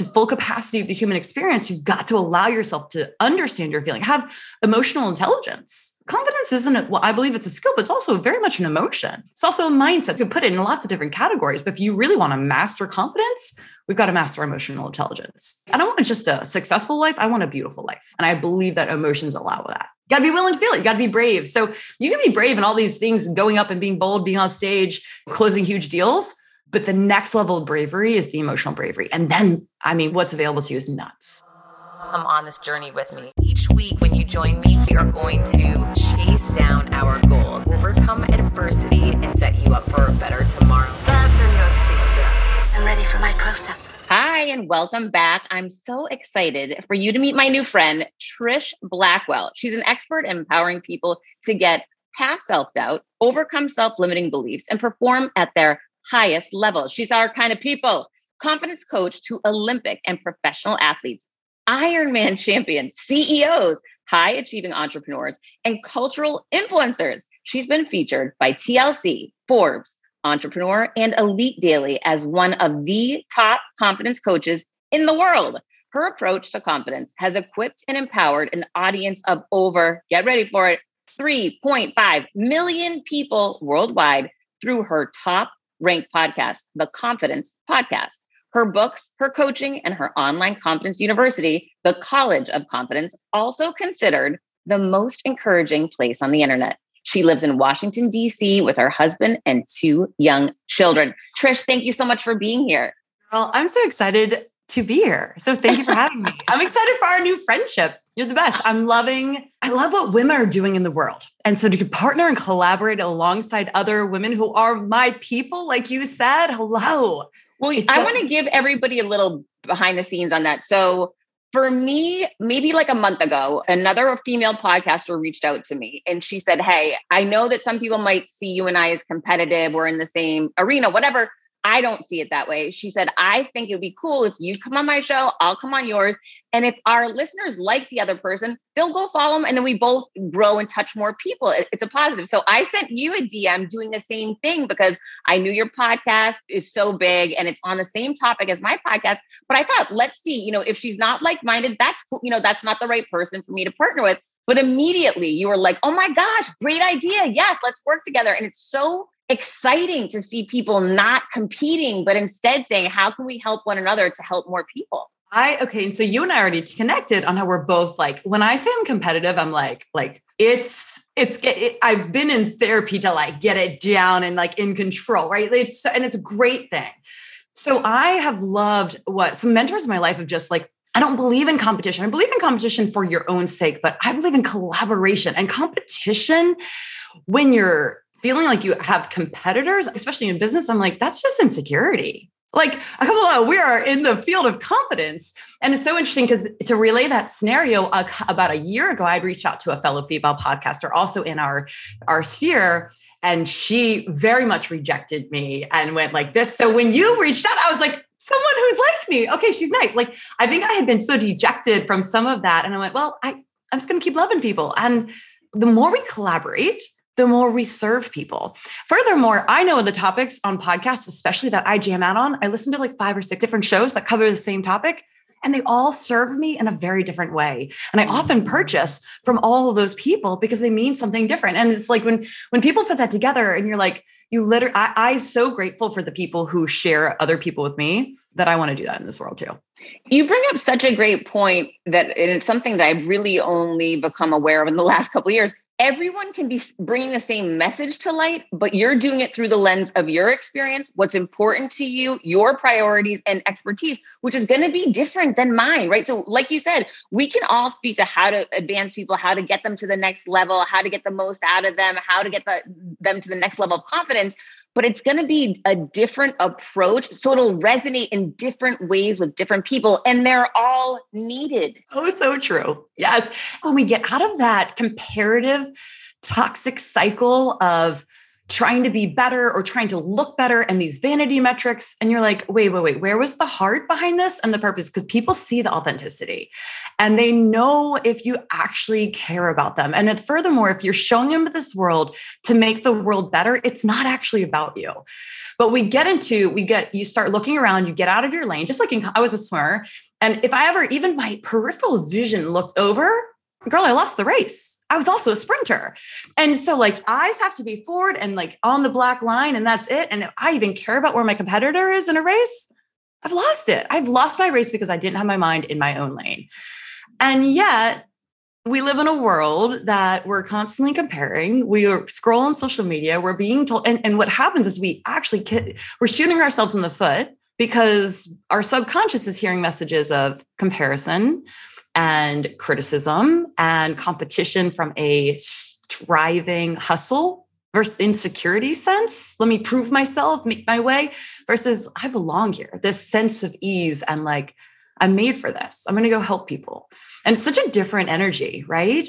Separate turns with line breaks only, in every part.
to full capacity of the human experience, you've got to allow yourself to understand your feeling, have emotional intelligence. Confidence isn't, a, well, I believe it's a skill, but it's also very much an emotion. It's also a mindset. You can put it in lots of different categories. But if you really want to master confidence, we've got to master emotional intelligence. I don't want just a successful life. I want a beautiful life. And I believe that emotions allow that. You gotta be willing to feel it. You gotta be brave. So you can be brave in all these things, going up and being bold, being on stage, closing huge deals. But the next level of bravery is the emotional bravery. And then, I mean, what's available to you is nuts.
Come on this journey with me. Each week, when you join me, we are going to chase down our goals, overcome adversity, and set you up for a better tomorrow.
Fasten your seatbelts. I'm ready for my close up.
Hi, and welcome back. I'm so excited for you to meet my new friend, Trish Blackwell. She's an expert in empowering people to get past self doubt, overcome self limiting beliefs, and perform at their highest level. She's our kind of people. Confidence coach to Olympic and professional athletes, Ironman champions, CEOs, high achieving entrepreneurs, and cultural influencers. She's been featured by TLC, Forbes, Entrepreneur, and Elite Daily as one of the top confidence coaches in the world. Her approach to confidence has equipped and empowered an audience of over, get ready for it, 3.5 million people worldwide through her top ranked podcast, The Confidence Podcast. Her books, her coaching, and her online confidence university, the College of Confidence, also considered the most encouraging place on the internet. She lives in Washington, D.C. with her husband and two young children. Trish, thank you so much for being here.
Well, I'm so excited to be here. So thank you for having me. I'm excited for our new friendship. You're the best. I'm loving, I love what women are doing in the world. And so to partner and collaborate alongside other women who are my people, like you said, hello.
Well, it's I just- want to give everybody a little behind the scenes on that. So for me, maybe like a month ago, another female podcaster reached out to me and she said, Hey, I know that some people might see you and I as competitive. We're in the same arena, whatever. I don't see it that way. She said, I think it would be cool if you come on my show, I'll come on yours. And if our listeners like the other person, they'll go follow them and then we both grow and touch more people. It's a positive. So I sent you a DM doing the same thing because I knew your podcast is so big and it's on the same topic as my podcast. But I thought, let's see, you know, if she's not like minded, that's cool. You know, that's not the right person for me to partner with. But immediately you were like, oh my gosh, great idea. Yes, let's work together. And it's so exciting to see people not competing, but instead saying, how can we help one another to help more people?
I okay, and so you and I already connected on how we're both like when I say I'm competitive, I'm like like it's it's it, I've been in therapy to like get it down and like in control, right? It's and it's a great thing. So I have loved what some mentors in my life have just like I don't believe in competition. I believe in competition for your own sake, but I believe in collaboration and competition when you're feeling like you have competitors, especially in business, I'm like, that's just insecurity. Like a couple of we are in the field of confidence. And it's so interesting because to relay that scenario, about a year ago, I'd reached out to a fellow female podcaster also in our, our sphere. And she very much rejected me and went like this. So when you reached out, I was like, someone who's like me. Okay, she's nice. Like I think I had been so dejected from some of that. And I went, well, I, I'm just gonna keep loving people. And the more we collaborate, the more we serve people. Furthermore, I know the topics on podcasts, especially that I jam out on, I listen to like five or six different shows that cover the same topic. And they all serve me in a very different way. And I often purchase from all of those people because they mean something different. And it's like when when people put that together and you're like, you literally I, i'm so grateful for the people who share other people with me that i want to do that in this world too
you bring up such a great point that and it's something that i've really only become aware of in the last couple years everyone can be bringing the same message to light, but you're doing it through the lens of your experience, what's important to you, your priorities and expertise, which is going to be different than mine, right? So, like you said, we can all speak to how to advance people, how to get them to the next level, how to get the most out of them, how to get the, them to the next level of confidence but it's going to be a different approach. So it'll resonate in different ways with different people, and they're all needed.
Oh, so true. Yes. When we get out of that comparative, toxic cycle of trying to be better or trying to look better and these vanity metrics. And you're like, wait, wait, wait, where was the heart behind this and the purpose? Because people see the authenticity and they know if you actually care about them. And furthermore, if you're showing them this world to make the world better, it's not actually about you. But we get into, we get, you start looking around, you get out of your lane, just like in, I was a swimmer. And if I ever, even my peripheral vision looked over, girl, I lost the race. I was also a sprinter. And so like eyes have to be forward and like on the black line and that's it. And if I even care about where my competitor is in a race, I've lost it. I've lost my race because I didn't have my mind in my own lane. And yet we live in a world that we're constantly comparing. We are scroll on social media. We're being told, and, and what happens is we actually we're shooting ourselves in the foot because our subconscious is hearing messages of comparison, and criticism and competition from a striving hustle versus insecurity sense. Let me prove myself, make my way versus I belong here. This sense of ease and like, I'm made for this. I'm going to go help people. And it's such a different energy, right?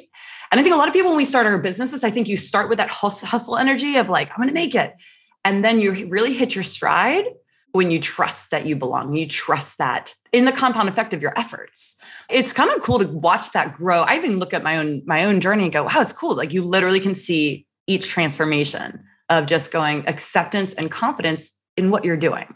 And I think a lot of people, when we start our businesses, I think you start with that hustle energy of like, I'm going to make it. And then you really hit your stride when you trust that you belong, you trust that in the compound effect of your efforts. It's kind of cool to watch that grow. I even look at my own my own journey and go, wow, it's cool. Like you literally can see each transformation of just going acceptance and confidence in what you're doing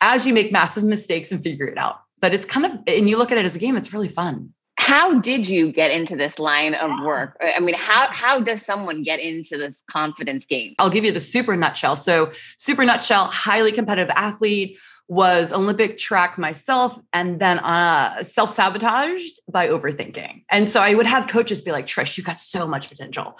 as you make massive mistakes and figure it out. But it's kind of, and you look at it as a game, it's really fun
how did you get into this line of work? I mean how how does someone get into this confidence game?
I'll give you the super nutshell. So super nutshell highly competitive athlete was olympic track myself and then uh, self-sabotaged by overthinking. And so i would have coaches be like trish you got so much potential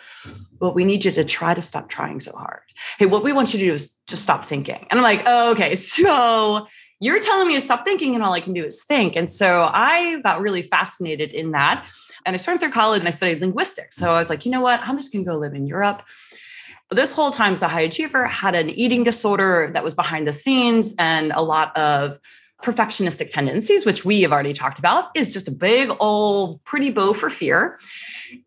but we need you to try to stop trying so hard. Hey what we want you to do is just stop thinking. And i'm like oh, okay so you're telling me to stop thinking and all I can do is think. And so I got really fascinated in that. And I started through college and I studied linguistics. So I was like, you know what? I'm just going to go live in Europe. This whole time as a high achiever, had an eating disorder that was behind the scenes and a lot of perfectionistic tendencies, which we have already talked about, is just a big old pretty bow for fear.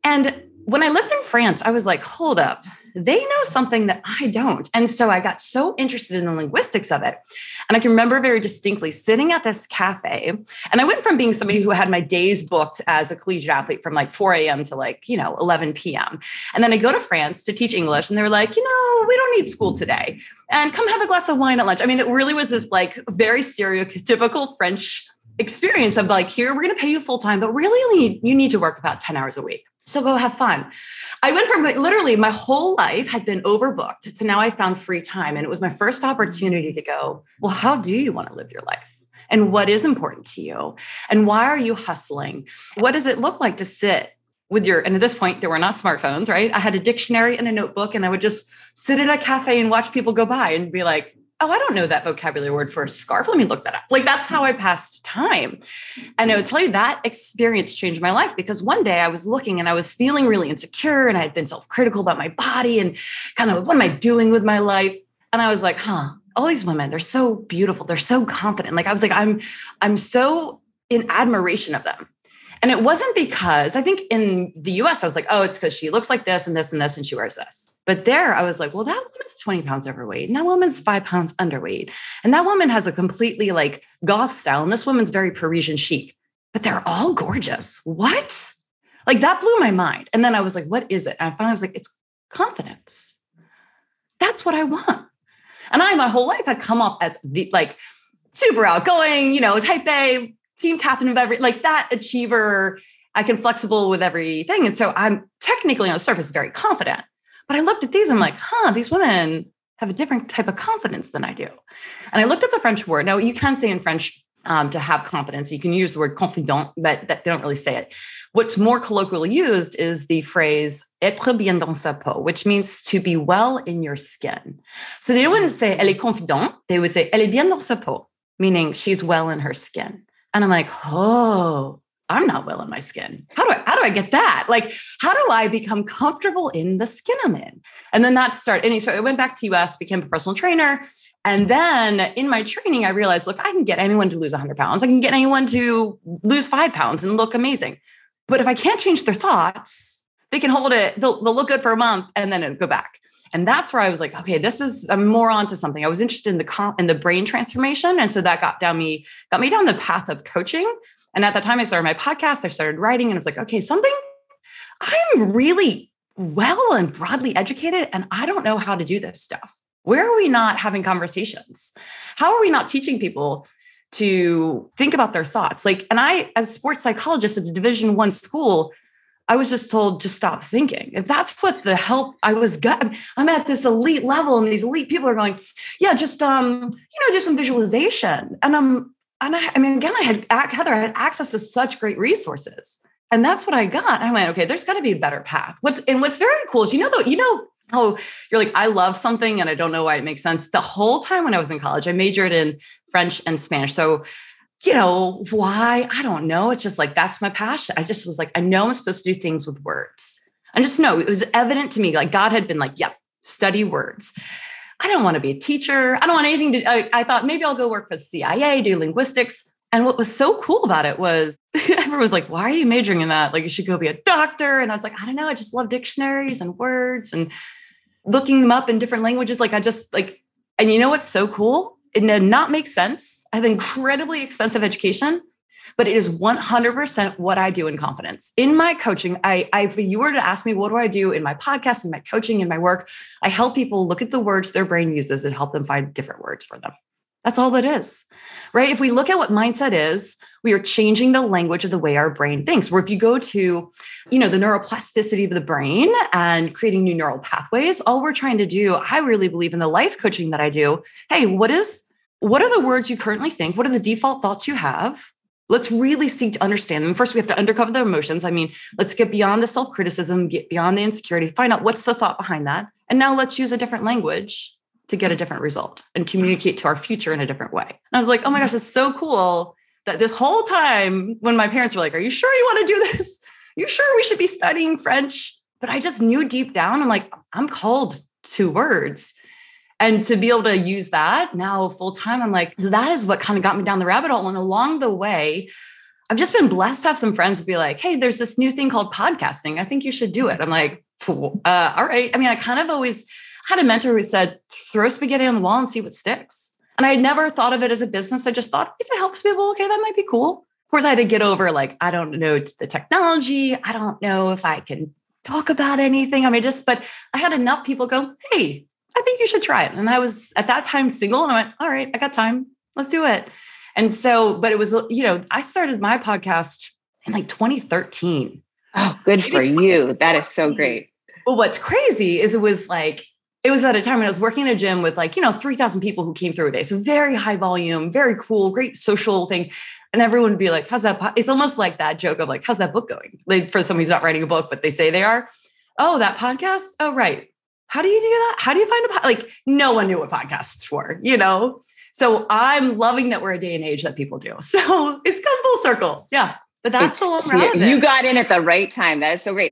And when I lived in France, I was like, hold up, they know something that I don't. And so I got so interested in the linguistics of it. And I can remember very distinctly sitting at this cafe. And I went from being somebody who had my days booked as a collegiate athlete from like 4 a.m. to like, you know, 11 p.m. And then I go to France to teach English. And they were like, you know, we don't need school today. And come have a glass of wine at lunch. I mean, it really was this like very stereotypical French experience of like, here, we're going to pay you full time, but really you need to work about 10 hours a week. So go have fun. I went from literally my whole life had been overbooked to now I found free time. And it was my first opportunity to go, well, how do you want to live your life? And what is important to you? And why are you hustling? What does it look like to sit with your, and at this point, there were not smartphones, right? I had a dictionary and a notebook, and I would just sit at a cafe and watch people go by and be like, oh, I don't know that vocabulary word for a scarf. Let me look that up. Like that's how I passed time. And I would tell you that experience changed my life because one day I was looking and I was feeling really insecure and I had been self critical about my body and kind of what am I doing with my life? And I was like, huh, all these women, they're so beautiful. They're so confident. Like I was like, I'm, I'm so in admiration of them. And it wasn't because I think in the US, I was like, oh, it's because she looks like this and this and this and she wears this. But there I was like, well, that woman's 20 pounds overweight and that woman's five pounds underweight. And that woman has a completely like goth style. And this woman's very Parisian chic, but they're all gorgeous. What? Like that blew my mind. And then I was like, what is it? And I finally was like, it's confidence. That's what I want. And I, my whole life, had come up as the like super outgoing, you know, type A, team captain of every, like that achiever. I can flexible with everything. And so I'm technically on the surface very confident. But I looked at these, I'm like, huh, these women have a different type of confidence than I do. And I looked up the French word. Now, you can say in French um, to have confidence, you can use the word confident, but that, they don't really say it. What's more colloquially used is the phrase être bien dans sa peau, which means to be well in your skin. So they wouldn't say elle est confidente, they would say elle est bien dans sa peau, meaning she's well in her skin. And I'm like, oh, I'm not well in my skin. How do I how do I get that? Like, how do I become comfortable in the skin I'm in? And then that started. And so I went back to US, became a personal trainer. And then in my training, I realized, look, I can get anyone to lose 100 pounds. I can get anyone to lose five pounds and look amazing. But if I can't change their thoughts, they can hold it, they'll, they'll look good for a month and then it'll go back. And that's where I was like, okay, this is I'm more onto something. I was interested in the comp in the brain transformation. And so that got down me, got me down the path of coaching. And at that time I started my podcast, I started writing, and I was like, okay, something I'm really well and broadly educated, and I don't know how to do this stuff. Where are we not having conversations? How are we not teaching people to think about their thoughts? Like, and I, as sports psychologist at a division one school, I was just told just stop thinking. If that's what the help I was got, I'm at this elite level, and these elite people are going, yeah, just um, you know, do some visualization. And I'm and I, I mean, again, I had Heather, I had access to such great resources. And that's what I got. I went, okay, there's got to be a better path. What's and what's very cool is you know though, you know how you're like, I love something and I don't know why it makes sense. The whole time when I was in college, I majored in French and Spanish. So, you know, why? I don't know. It's just like that's my passion. I just was like, I know I'm supposed to do things with words. I just know it was evident to me, like God had been like, yep, study words. I don't want to be a teacher. I don't want anything to. I, I thought maybe I'll go work for the CIA, do linguistics. And what was so cool about it was everyone was like, why are you majoring in that? Like, you should go be a doctor. And I was like, I don't know. I just love dictionaries and words and looking them up in different languages. Like, I just like, and you know what's so cool? It did not make sense. I have incredibly expensive education, but it is 100% what I do in confidence. In my coaching, I, I, if you were to ask me, what do I do in my podcast, in my coaching, in my work, I help people look at the words their brain uses and help them find different words for them. That's all that is, right? If we look at what mindset is, we are changing the language of the way our brain thinks. Where if you go to, you know, the neuroplasticity of the brain and creating new neural pathways, all we're trying to do, I really believe in the life coaching that I do. Hey, what is, what are the words you currently think? What are the default thoughts you have? Let's really seek to understand them. First, we have to undercover the emotions. I mean, let's get beyond the self criticism, get beyond the insecurity, find out what's the thought behind that. And now let's use a different language to get a different result and communicate to our future in a different way. And I was like, oh my gosh, it's so cool that this whole time when my parents were like, Are you sure you want to do this? You sure we should be studying French? But I just knew deep down, I'm like, I'm called to words. And to be able to use that now full time, I'm like, that is what kind of got me down the rabbit hole. And along the way, I've just been blessed to have some friends be like, hey, there's this new thing called podcasting. I think you should do it. I'm like, uh, all right. I mean, I kind of always had a mentor who said, throw spaghetti on the wall and see what sticks. And I had never thought of it as a business. I just thought if it helps people, okay, that might be cool. Of course, I had to get over like, I don't know the technology. I don't know if I can talk about anything. I mean, just, but I had enough people go, hey, I think you should try it. And I was at that time single and I went, all right, I got time. Let's do it. And so, but it was, you know, I started my podcast in like 2013.
Oh, good for you. That is so great.
Well, what's crazy is it was like it was at a time when I was working in a gym with like, you know, 3,000 people who came through a day. So very high volume, very cool, great social thing. And everyone would be like, how's that? Po-? It's almost like that joke of like, how's that book going? Like for somebody who's not writing a book, but they say they are. Oh, that podcast? Oh, right. How do you do that? How do you find a po-? like? No one knew what podcasts were, you know. So I'm loving that we're a day and age that people do. So it's come full circle, yeah. But that's
it's, the one you got in at the right time. That is so great.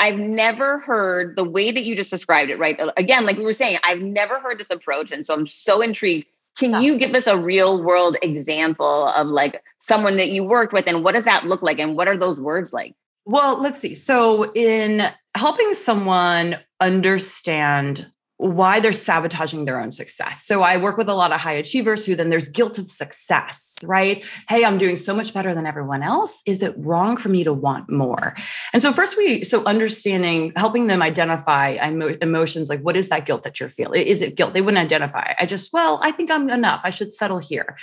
I've never heard the way that you just described it, right? Again, like we were saying, I've never heard this approach. And so I'm so intrigued. Can you give us a real world example of like someone that you worked with and what does that look like? And what are those words like?
Well, let's see. So, in helping someone understand why they're sabotaging their own success. So I work with a lot of high achievers who then there's guilt of success, right? Hey, I'm doing so much better than everyone else. Is it wrong for me to want more? And so first we so understanding helping them identify emotions like what is that guilt that you're feeling? Is it guilt? They wouldn't identify. I just, well, I think I'm enough. I should settle here.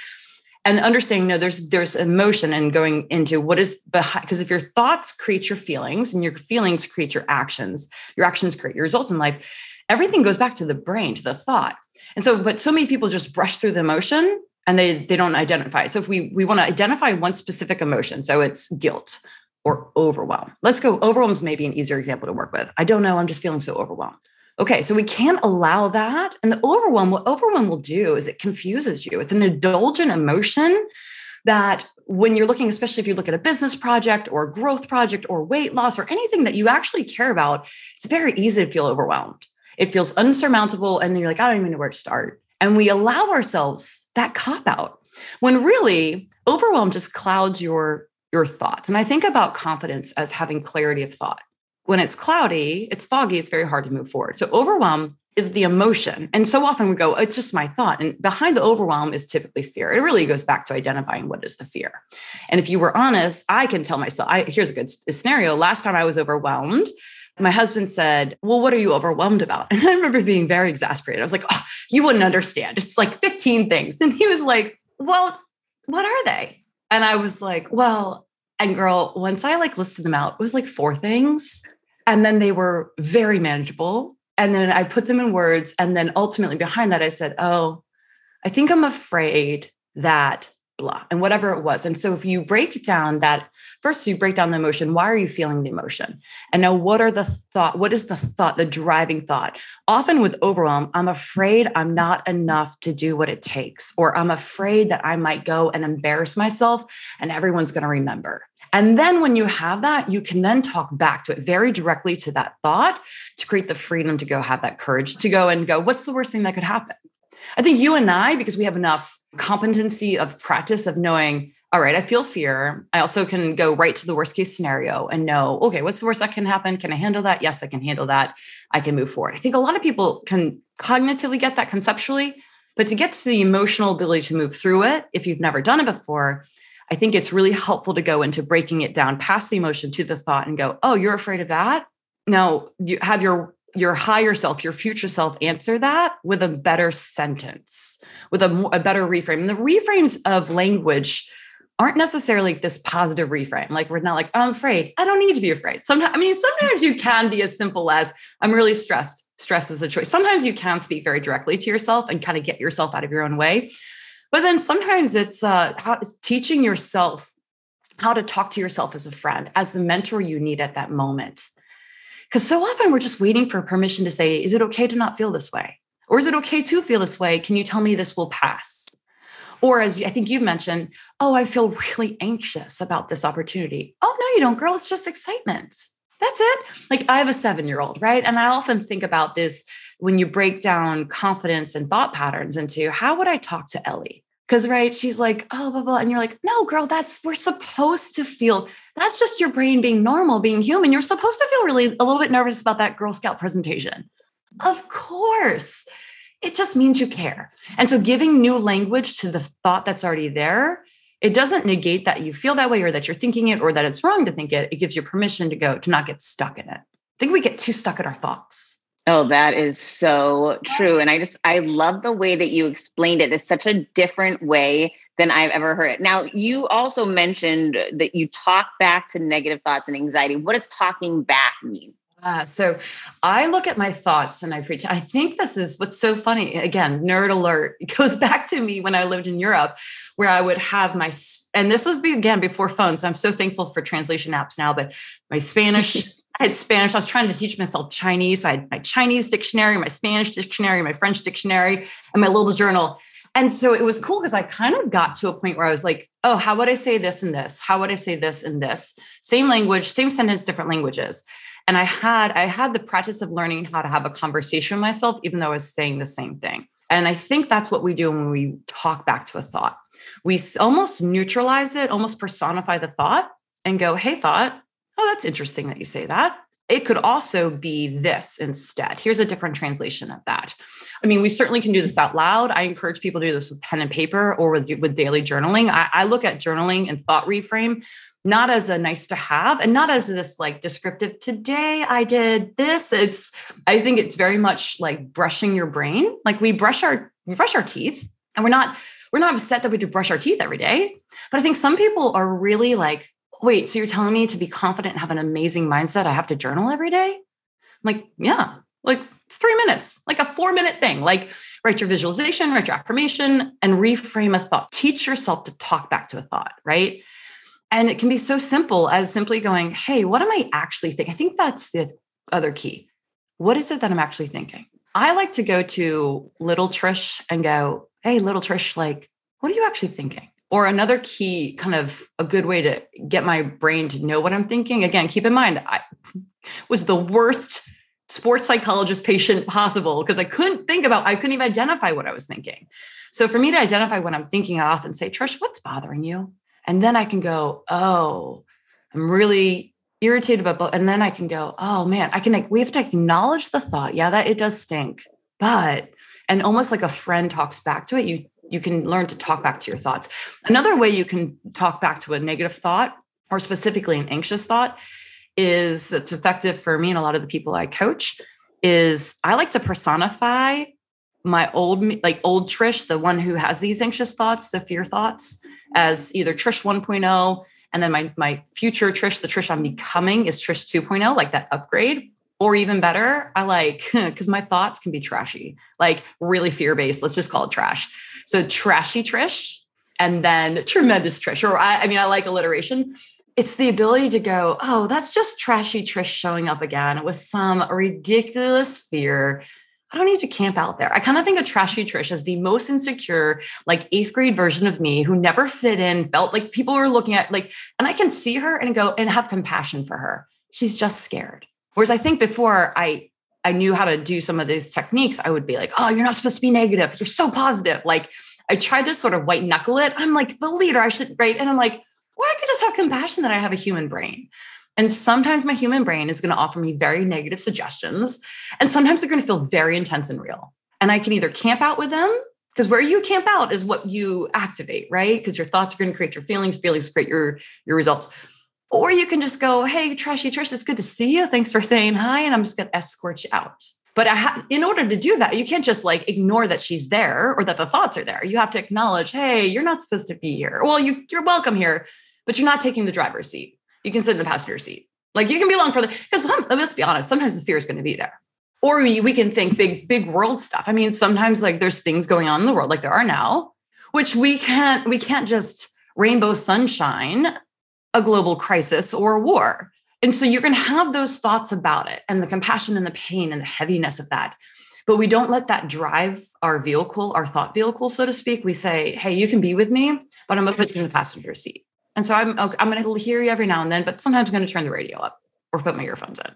And understanding, no, there's there's emotion and going into what is behind because if your thoughts create your feelings and your feelings create your actions, your actions create your results in life everything goes back to the brain, to the thought. And so, but so many people just brush through the emotion and they they don't identify. So if we we want to identify one specific emotion, so it's guilt or overwhelm. Let's go. Overwhelm is maybe an easier example to work with. I don't know. I'm just feeling so overwhelmed. Okay, so we can't allow that. And the overwhelm, what overwhelm will do is it confuses you. It's an indulgent emotion that when you're looking, especially if you look at a business project or growth project or weight loss or anything that you actually care about, it's very easy to feel overwhelmed. It feels unsurmountable. And then you're like, I don't even know where to start. And we allow ourselves that cop out when really overwhelm just clouds your your thoughts. And I think about confidence as having clarity of thought. When it's cloudy, it's foggy, it's very hard to move forward. So overwhelm is the emotion. And so often we go, oh, it's just my thought. And behind the overwhelm is typically fear. It really goes back to identifying what is the fear. And if you were honest, I can tell myself, I, here's a good scenario. Last time I was overwhelmed, my husband said, Well, what are you overwhelmed about? And I remember being very exasperated. I was like, Oh, you wouldn't understand. It's like 15 things. And he was like, Well, what are they? And I was like, Well, and girl, once I like listed them out, it was like four things. And then they were very manageable. And then I put them in words. And then ultimately behind that, I said, Oh, I think I'm afraid that blah and whatever it was. And so if you break down that first you break down the emotion why are you feeling the emotion? And now what are the thought what is the thought the driving thought? Often with overwhelm i'm afraid i'm not enough to do what it takes or i'm afraid that i might go and embarrass myself and everyone's going to remember. And then when you have that, you can then talk back to it very directly to that thought to create the freedom to go have that courage to go and go, what's the worst thing that could happen? I think you and I, because we have enough competency of practice of knowing, all right, I feel fear. I also can go right to the worst case scenario and know, okay, what's the worst that can happen? Can I handle that? Yes, I can handle that. I can move forward. I think a lot of people can cognitively get that conceptually, but to get to the emotional ability to move through it, if you've never done it before, I think it's really helpful to go into breaking it down past the emotion to the thought and go, oh, you're afraid of that? Now you have your your higher self, your future self answer that with a better sentence, with a, a better reframe. And the reframes of language aren't necessarily this positive reframe. Like we're not like, I'm afraid. I don't need to be afraid. Sometimes, I mean, sometimes you can be as simple as I'm really stressed. Stress is a choice. Sometimes you can speak very directly to yourself and kind of get yourself out of your own way. But then sometimes it's uh, how, teaching yourself how to talk to yourself as a friend, as the mentor you need at that moment. Because so often we're just waiting for permission to say, is it okay to not feel this way? Or is it okay to feel this way? Can you tell me this will pass? Or as I think you mentioned, oh, I feel really anxious about this opportunity. Oh, no, you don't, girl. It's just excitement. That's it. Like I have a seven year old, right? And I often think about this when you break down confidence and thought patterns into how would I talk to Ellie? Because, right, she's like, oh, blah, blah. And you're like, no, girl, that's, we're supposed to feel, that's just your brain being normal, being human. You're supposed to feel really a little bit nervous about that Girl Scout presentation. Of course. It just means you care. And so giving new language to the thought that's already there, it doesn't negate that you feel that way or that you're thinking it or that it's wrong to think it. It gives you permission to go, to not get stuck in it. I think we get too stuck in our thoughts.
Oh, that is so true. And I just, I love the way that you explained it. It's such a different way than I've ever heard it. Now, you also mentioned that you talk back to negative thoughts and anxiety. What does talking back mean?
Uh, so I look at my thoughts and I preach. I think this is what's so funny. Again, nerd alert. It goes back to me when I lived in Europe, where I would have my, and this was again before phones. I'm so thankful for translation apps now, but my Spanish I had Spanish. I was trying to teach myself Chinese. So I had my Chinese dictionary, my Spanish dictionary, my French dictionary, and my little journal. And so it was cool because I kind of got to a point where I was like, oh, how would I say this and this? How would I say this and this? Same language, same sentence, different languages. And I had I had the practice of learning how to have a conversation with myself, even though I was saying the same thing. And I think that's what we do when we talk back to a thought. We almost neutralize it, almost personify the thought and go, hey, thought, oh, that's interesting that you say that. It could also be this instead. Here's a different translation of that. I mean, we certainly can do this out loud. I encourage people to do this with pen and paper or with, with daily journaling. I, I look at journaling and thought reframe not as a nice to have and not as this like descriptive today i did this it's i think it's very much like brushing your brain like we brush our we brush our teeth and we're not we're not upset that we do brush our teeth every day but i think some people are really like wait, so you're telling me to be confident and have an amazing mindset, I have to journal every day? I'm like, yeah, like three minutes, like a four minute thing. Like write your visualization, write your affirmation, and reframe a thought. Teach yourself to talk back to a thought, right? And it can be so simple as simply going, hey, what am I actually thinking? I think that's the other key. What is it that I'm actually thinking? I like to go to little Trish and go, hey, little Trish, like, what are you actually thinking? Or another key, kind of a good way to get my brain to know what I'm thinking. Again, keep in mind, I was the worst sports psychologist patient possible because I couldn't think about, I couldn't even identify what I was thinking. So for me to identify what I'm thinking, I often say, Trish, what's bothering you? And then I can go, oh, I'm really irritated about, and then I can go, oh man, I can, like, we have to acknowledge the thought. Yeah, that it does stink, but, and almost like a friend talks back to it, you you can learn to talk back to your thoughts. Another way you can talk back to a negative thought, or specifically an anxious thought, is that's effective for me and a lot of the people I coach. Is I like to personify my old like old Trish, the one who has these anxious thoughts, the fear thoughts, as either Trish 1.0, and then my my future Trish, the Trish I'm becoming, is Trish 2.0, like that upgrade or even better, I like because my thoughts can be trashy, like really fear based. Let's just call it trash. So trashy Trish and then tremendous Trish. Or I, I mean, I like alliteration. It's the ability to go, oh, that's just trashy Trish showing up again with some ridiculous fear. I don't need to camp out there. I kind of think of trashy Trish as the most insecure, like eighth grade version of me who never fit in, felt like people were looking at, like, and I can see her and go and have compassion for her. She's just scared. Whereas I think before I I knew how to do some of these techniques, I would be like, oh, you're not supposed to be negative. You're so positive. Like I tried to sort of white knuckle it. I'm like the leader. I should, right? And I'm like, well, I could just have compassion that I have a human brain. And sometimes my human brain is going to offer me very negative suggestions. And sometimes they're going to feel very intense and real. And I can either camp out with them because where you camp out is what you activate, right? Because your thoughts are going to create your feelings, feelings create your, your results Or you can just go, hey, Trashy Trish, it's good to see you. Thanks for saying hi. And I'm just going to escort you out. But ha- in order to do that, you can't just like ignore that she's there or that the thoughts are there. You have to acknowledge, hey, you're not supposed to be here. Well, you, you're welcome here, but you're not taking the driver's seat. You can sit in the passenger seat. Like you can be along for the, because let's be honest, sometimes the fear is going to be there. Or we, we can think big, big world stuff. I mean, sometimes like there's things going on in the world like there are now, which we can't, we can't just rainbow sunshine a global crisis or a war. And so going to have those thoughts about it and the compassion and the pain and the heaviness of that. But we don't let that drive our vehicle, our thought vehicle, so to speak. We say, hey, you can be with me, but I'm going to put you in the passenger seat. And so I'm, I'm going to hear you every now and then, but sometimes I'm going to turn the radio up or put my earphones in.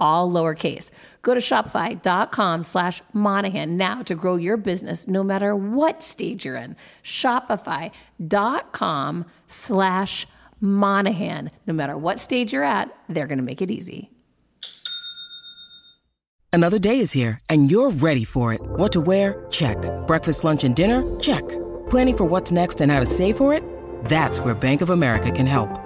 all lowercase. Go to shopify.com slash Monahan now to grow your business no matter what stage you're in. Shopify.com slash Monahan. No matter what stage you're at, they're going to make it easy.
Another day is here and you're ready for it. What to wear? Check. Breakfast, lunch, and dinner? Check. Planning for what's next and how to save for it? That's where Bank of America can help.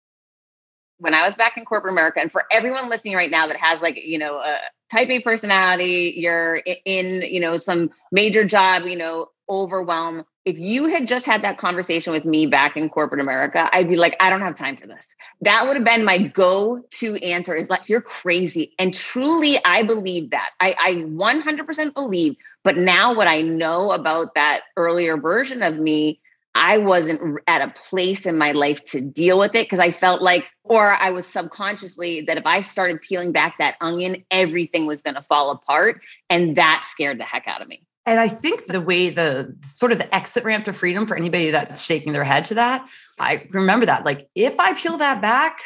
When I was back in corporate America, and for everyone listening right now that has like, you know, a type A personality, you're in, you know, some major job, you know, overwhelm. If you had just had that conversation with me back in corporate America, I'd be like, I don't have time for this. That would have been my go to answer is like, you're crazy. And truly, I believe that. I, I 100% believe. But now, what I know about that earlier version of me, I wasn't at a place in my life to deal with it because I felt like, or I was subconsciously that if I started peeling back that onion, everything was going to fall apart. And that scared the heck out of me.
And I think the way the sort of the exit ramp to freedom for anybody that's shaking their head to that, I remember that. Like, if I peel that back,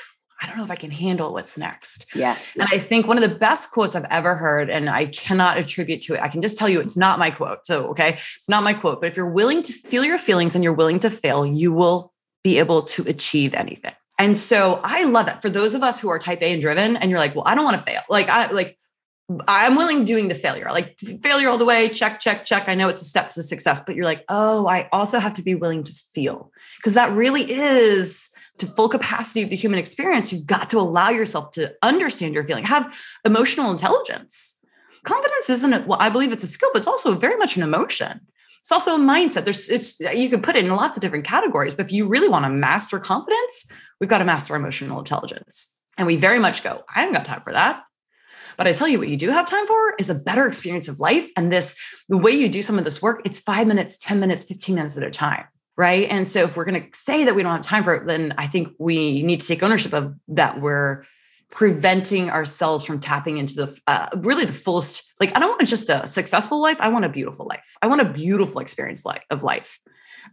I don't know if I can handle what's next.
Yes.
And I think one of the best quotes I've ever heard, and I cannot attribute to it, I can just tell you it's not my quote. So, okay, it's not my quote, but if you're willing to feel your feelings and you're willing to fail, you will be able to achieve anything. And so I love it for those of us who are type A and driven, and you're like, well, I don't want to fail. Like, I like, I'm willing doing the failure, like failure all the way, check, check, check. I know it's a step to success, but you're like, oh, I also have to be willing to feel because that really is to full capacity of the human experience, you've got to allow yourself to understand your feeling, have emotional intelligence. Confidence isn't, a, well, I believe it's a skill, but it's also very much an emotion. It's also a mindset. There's, it's, you can put it in lots of different categories, but if you really want to master confidence, we've got to master emotional intelligence. And we very much go, I haven't got time for that. But I tell you what you do have time for is a better experience of life. And this, the way you do some of this work, it's five minutes, 10 minutes, 15 minutes at a time right? And so if we're going to say that we don't have time for it, then I think we need to take ownership of that. We're preventing ourselves from tapping into the uh, really the fullest. Like I don't want just a successful life. I want a beautiful life. I want a beautiful experience life, of life,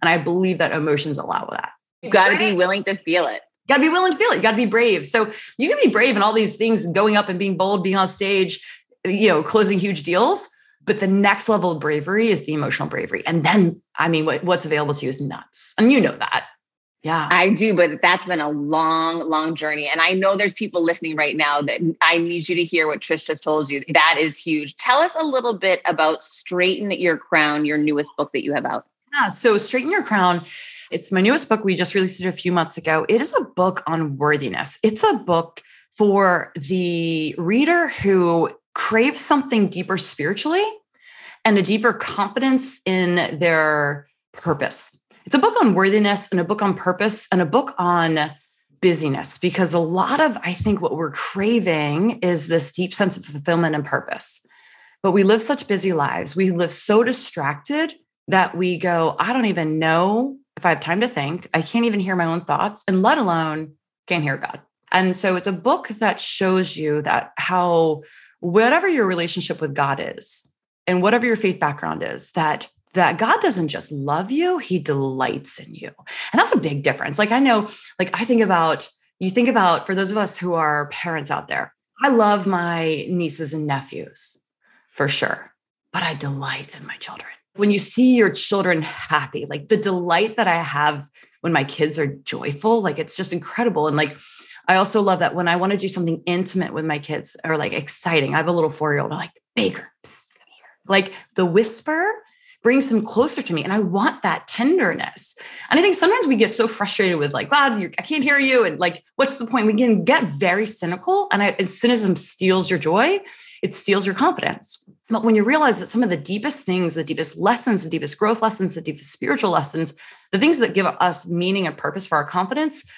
and I believe that emotions allow that.
You got to be willing to feel it.
Got to be willing to feel it. You got to be brave. So you can be brave in all these things, going up and being bold, being on stage, you know, closing huge deals. But the next level of bravery is the emotional bravery. And then, I mean, what, what's available to you is nuts. And you know that. Yeah.
I do, but that's been a long, long journey. And I know there's people listening right now that I need you to hear what Trish just told you. That is huge. Tell us a little bit about Straighten Your Crown, your newest book that you have out.
Yeah. So, Straighten Your Crown, it's my newest book. We just released it a few months ago. It is a book on worthiness. It's a book for the reader who craves something deeper spiritually and a deeper confidence in their purpose. It's a book on worthiness and a book on purpose and a book on busyness because a lot of, I think, what we're craving is this deep sense of fulfillment and purpose. But we live such busy lives. We live so distracted that we go, I don't even know if I have time to think. I can't even hear my own thoughts, and let alone can't hear God. And so it's a book that shows you that how whatever your relationship with God is, and whatever your faith background is, that that God doesn't just love you, he delights in you. And that's a big difference. Like I know, like I think about, you think about for those of us who are parents out there, I love my nieces and nephews for sure, but I delight in my children. When you see your children happy, like the delight that I have when my kids are joyful, like it's just incredible. And like, I also love that when I want to do something intimate with my kids or like exciting, I have a little four year old, I'm like, Baker, psst, like the whisper brings them closer to me. And I want that tenderness. And I think sometimes we get so frustrated with like, God, I can't hear you. And like, what's the point? We can get very cynical. And, I, and cynicism steals your joy, it steals your confidence. But when you realize that some of the deepest things, the deepest lessons, the deepest growth lessons, the deepest spiritual lessons, the things that give us meaning and purpose for our confidence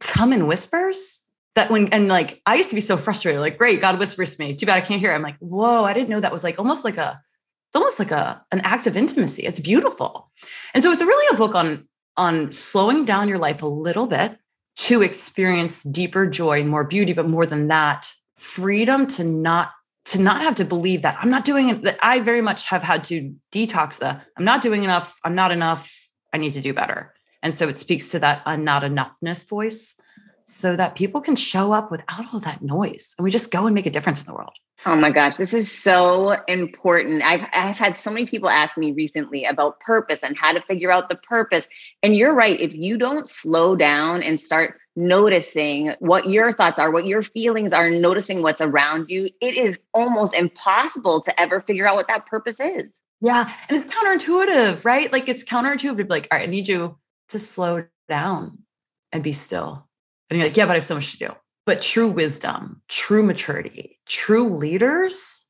come in whispers, that when and like I used to be so frustrated, like, great, God whispers to me. Too bad I can't hear. I'm like, whoa, I didn't know that was like almost like a it's almost like a an act of intimacy. It's beautiful. And so it's really a book on on slowing down your life a little bit to experience deeper joy, and more beauty, but more than that, freedom to not to not have to believe that I'm not doing it. That I very much have had to detox the I'm not doing enough, I'm not enough, I need to do better. And so it speaks to that I'm not enoughness voice so that people can show up without all that noise and we just go and make a difference in the world.
Oh my gosh, this is so important. I've I've had so many people ask me recently about purpose and how to figure out the purpose. And you're right, if you don't slow down and start noticing what your thoughts are, what your feelings are, noticing what's around you, it is almost impossible to ever figure out what that purpose is.
Yeah, and it's counterintuitive, right? Like it's counterintuitive to be like, all right, I need you to slow down and be still. And you're like, yeah, but I have so much to do. But true wisdom, true maturity, true leaders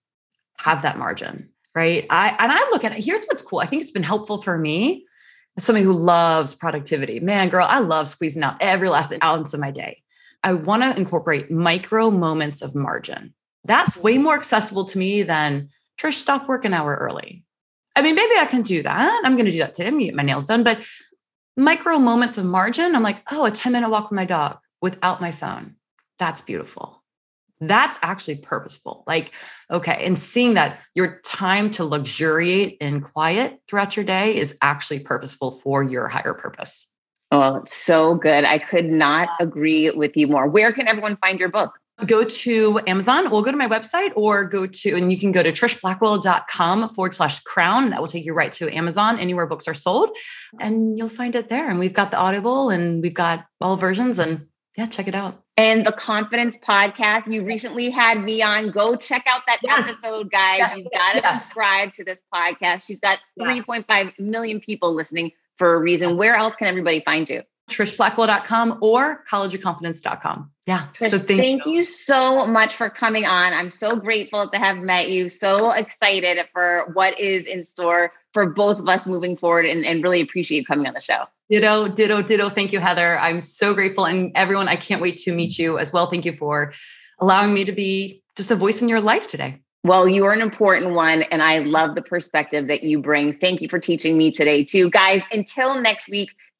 have that margin, right? I and I look at it. Here's what's cool. I think it's been helpful for me as somebody who loves productivity. Man, girl, I love squeezing out every last ounce of my day. I want to incorporate micro moments of margin. That's way more accessible to me than Trish, stop work an hour early. I mean, maybe I can do that. I'm going to do that today. I'm going to get my nails done. But micro moments of margin, I'm like, oh, a 10 minute walk with my dog without my phone. That's beautiful. That's actually purposeful. Like, okay, and seeing that your time to luxuriate in quiet throughout your day is actually purposeful for your higher purpose.
Oh, it's so good. I could not agree with you more. Where can everyone find your book?
Go to Amazon or go to my website or go to, and you can go to trishblackwell.com forward slash crown. That will take you right to Amazon, anywhere books are sold, and you'll find it there. And we've got the Audible and we've got all versions and yeah, check it out.
And the Confidence Podcast, you recently had me on. Go check out that yes. episode, guys. Yes. You've got to yes. subscribe to this podcast. She's got 3.5 million people listening for a reason. Where else can everybody find you?
trishblackwell.com or collegeofconfidence.com. Yeah.
Trish, so thank, thank you. you so much for coming on. I'm so grateful to have met you. So excited for what is in store for both of us moving forward and, and really appreciate you coming on the show.
Ditto, ditto, ditto. Thank you, Heather. I'm so grateful. And everyone, I can't wait to meet you as well. Thank you for allowing me to be just a voice in your life today.
Well, you are an important one, and I love the perspective that you bring. Thank you for teaching me today, too. Guys, until next week,